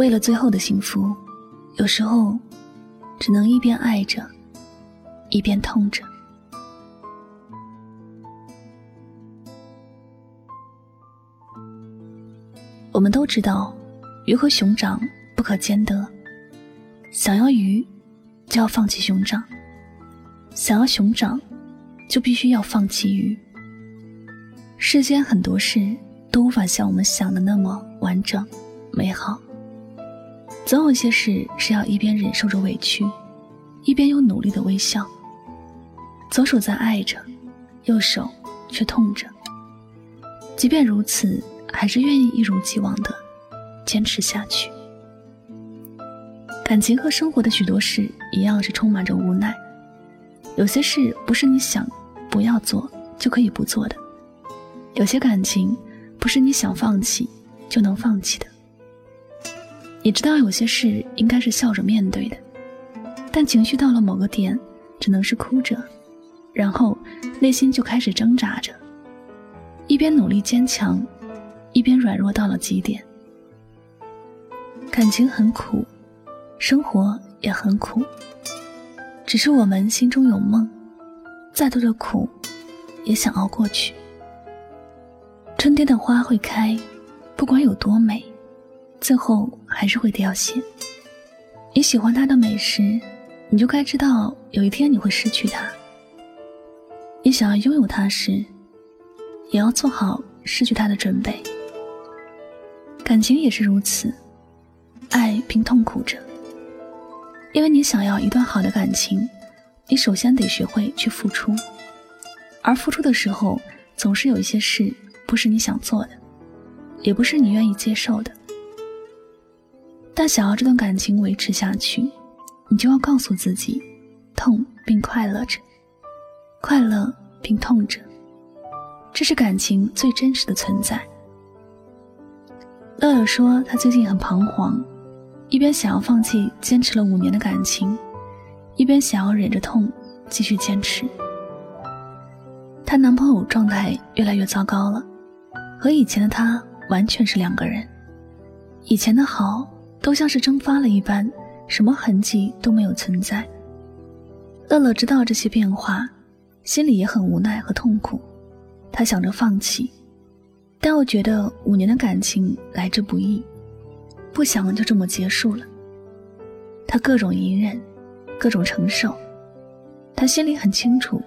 为了最后的幸福，有时候只能一边爱着，一边痛着。我们都知道，鱼和熊掌不可兼得。想要鱼，就要放弃熊掌；想要熊掌，就必须要放弃鱼。世间很多事都无法像我们想的那么完整、美好。总有些事是要一边忍受着委屈，一边又努力的微笑。左手在爱着，右手却痛着。即便如此，还是愿意一如既往的坚持下去。感情和生活的许多事一样，是充满着无奈。有些事不是你想不要做就可以不做的，有些感情不是你想放弃就能放弃的。你知道有些事应该是笑着面对的，但情绪到了某个点，只能是哭着，然后内心就开始挣扎着，一边努力坚强，一边软弱到了极点。感情很苦，生活也很苦，只是我们心中有梦，再多的苦，也想熬过去。春天的花会开，不管有多美。最后还是会凋谢。你喜欢他的美时，你就该知道有一天你会失去他。你想要拥有他时，也要做好失去他的准备。感情也是如此，爱并痛苦着。因为你想要一段好的感情，你首先得学会去付出，而付出的时候，总是有一些事不是你想做的，也不是你愿意接受的。但想要这段感情维持下去，你就要告诉自己，痛并快乐着，快乐并痛着，这是感情最真实的存在。乐乐说，她最近很彷徨，一边想要放弃坚持了五年的感情，一边想要忍着痛继续坚持。她男朋友状态越来越糟糕了，和以前的她完全是两个人，以前的好。都像是蒸发了一般，什么痕迹都没有存在。乐乐知道这些变化，心里也很无奈和痛苦。他想着放弃，但又觉得五年的感情来之不易，不想就这么结束了。他各种隐忍，各种承受。他心里很清楚，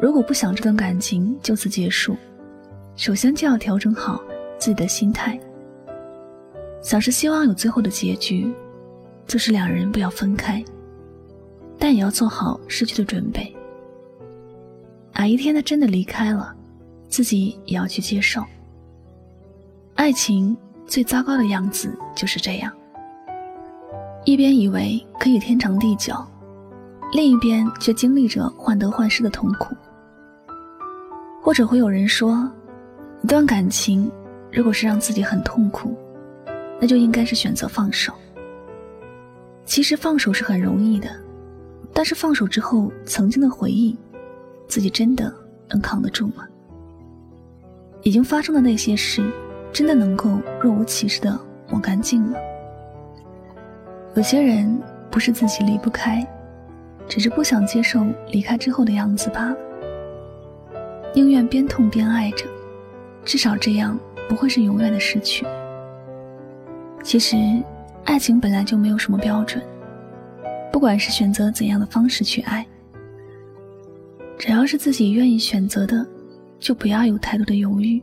如果不想这段感情就此结束，首先就要调整好自己的心态。想是希望有最后的结局，就是两人不要分开，但也要做好失去的准备。哪一天他真的离开了，自己也要去接受。爱情最糟糕的样子就是这样：一边以为可以天长地久，另一边却经历着患得患失的痛苦。或者会有人说，一段感情如果是让自己很痛苦。那就应该是选择放手。其实放手是很容易的，但是放手之后，曾经的回忆，自己真的能扛得住吗？已经发生的那些事，真的能够若无其事的抹干净吗？有些人不是自己离不开，只是不想接受离开之后的样子罢了。宁愿边痛边爱着，至少这样不会是永远的失去。其实，爱情本来就没有什么标准，不管是选择怎样的方式去爱，只要是自己愿意选择的，就不要有太多的犹豫。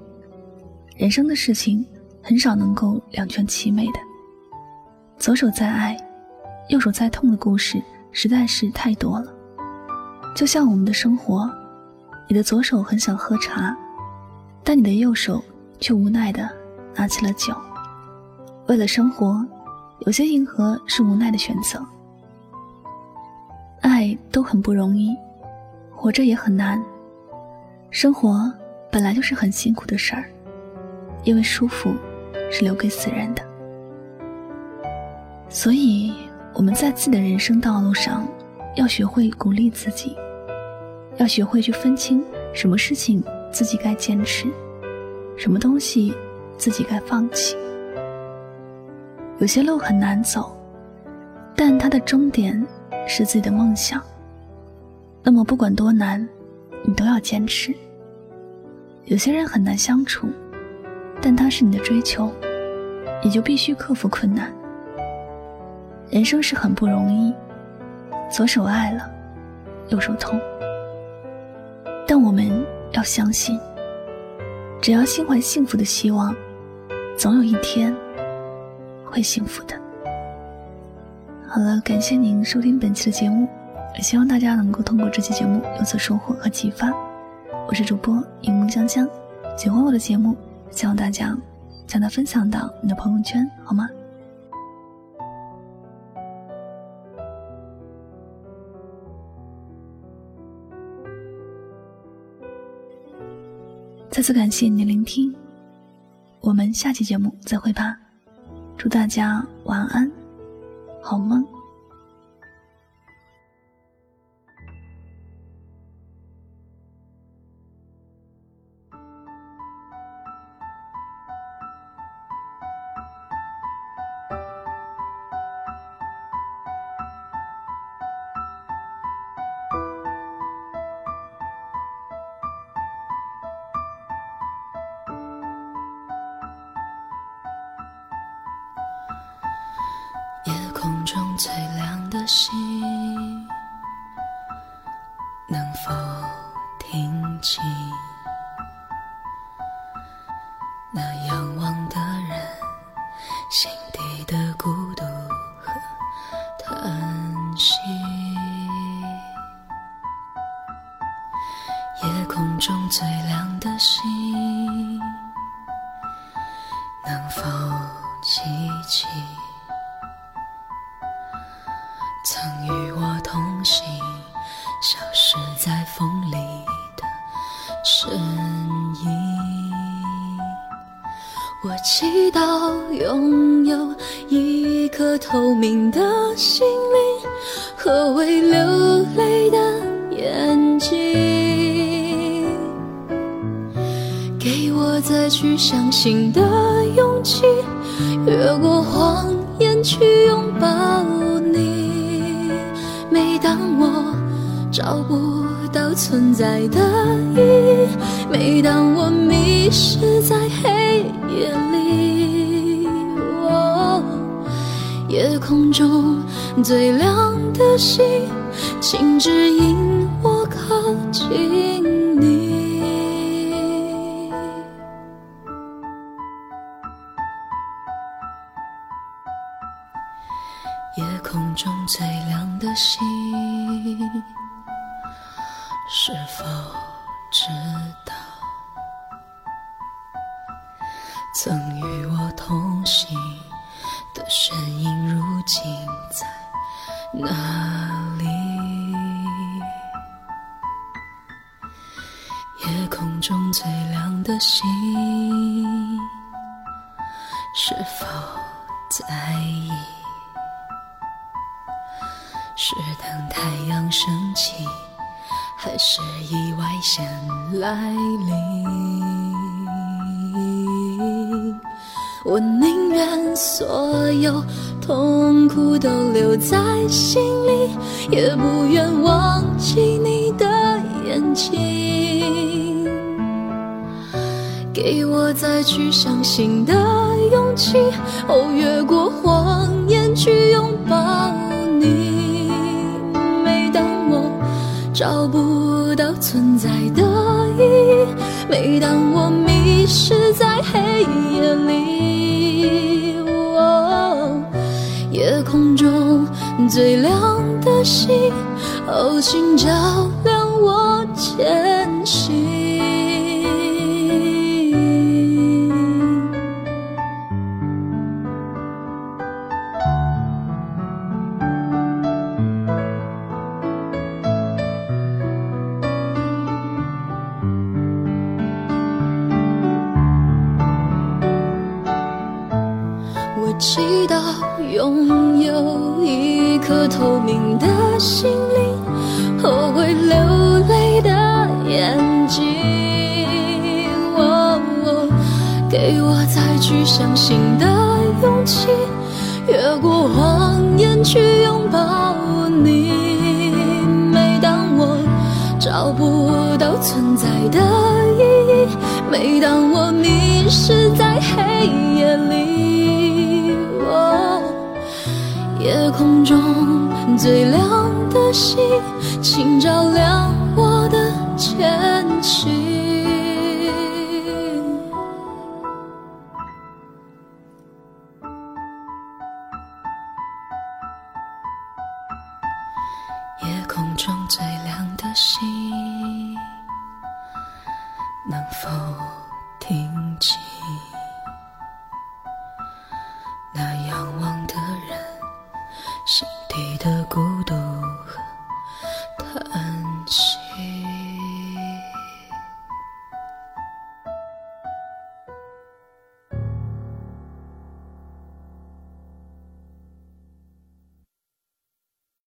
人生的事情很少能够两全其美的，左手在爱，右手在痛的故事实在是太多了。就像我们的生活，你的左手很想喝茶，但你的右手却无奈的拿起了酒。为了生活，有些迎合是无奈的选择。爱都很不容易，活着也很难。生活本来就是很辛苦的事儿，因为舒服是留给死人的。所以我们在自己的人生道路上，要学会鼓励自己，要学会去分清什么事情自己该坚持，什么东西自己该放弃。有些路很难走，但它的终点是自己的梦想。那么不管多难，你都要坚持。有些人很难相处，但他是你的追求，你就必须克服困难。人生是很不容易，左手爱了，右手痛。但我们要相信，只要心怀幸福的希望，总有一天会幸福的。好了，感谢您收听本期的节目，也希望大家能够通过这期节目有所收获和启发。我是主播荧幕香香，喜欢我的节目，希望大家将它分享到你的朋友圈，好吗？再次感谢你的聆听，我们下期节目再会吧。祝大家晚安，好梦。的心，能否听清透明的心灵和会流泪的眼睛，给我再去相信的勇气，越过谎言去拥抱你。每当我找不到存在的意义，每当我迷失在黑夜里，夜空中最亮的星，请指引我靠近你。夜空中最亮的星，是否知道，曾与我同行的身影，如今在哪里？夜空中最亮的星，是否在意？是等太阳升起，还是意外先来临？我宁愿所有痛苦都留在心里，也不愿忘记你的眼睛。给我再去相信的勇气，哦，越过谎言去拥抱你。每当我找不到存在的意义。每当我迷失在黑夜里，最亮的星，哦，请照亮我前行。我祈祷拥有透明的心灵和会流泪的眼睛，给我再去相信的勇气，越过谎言去拥抱你。每当我找不到存在的意义，每当我迷失在黑夜里。夜空中最亮的星，请照亮我的前行。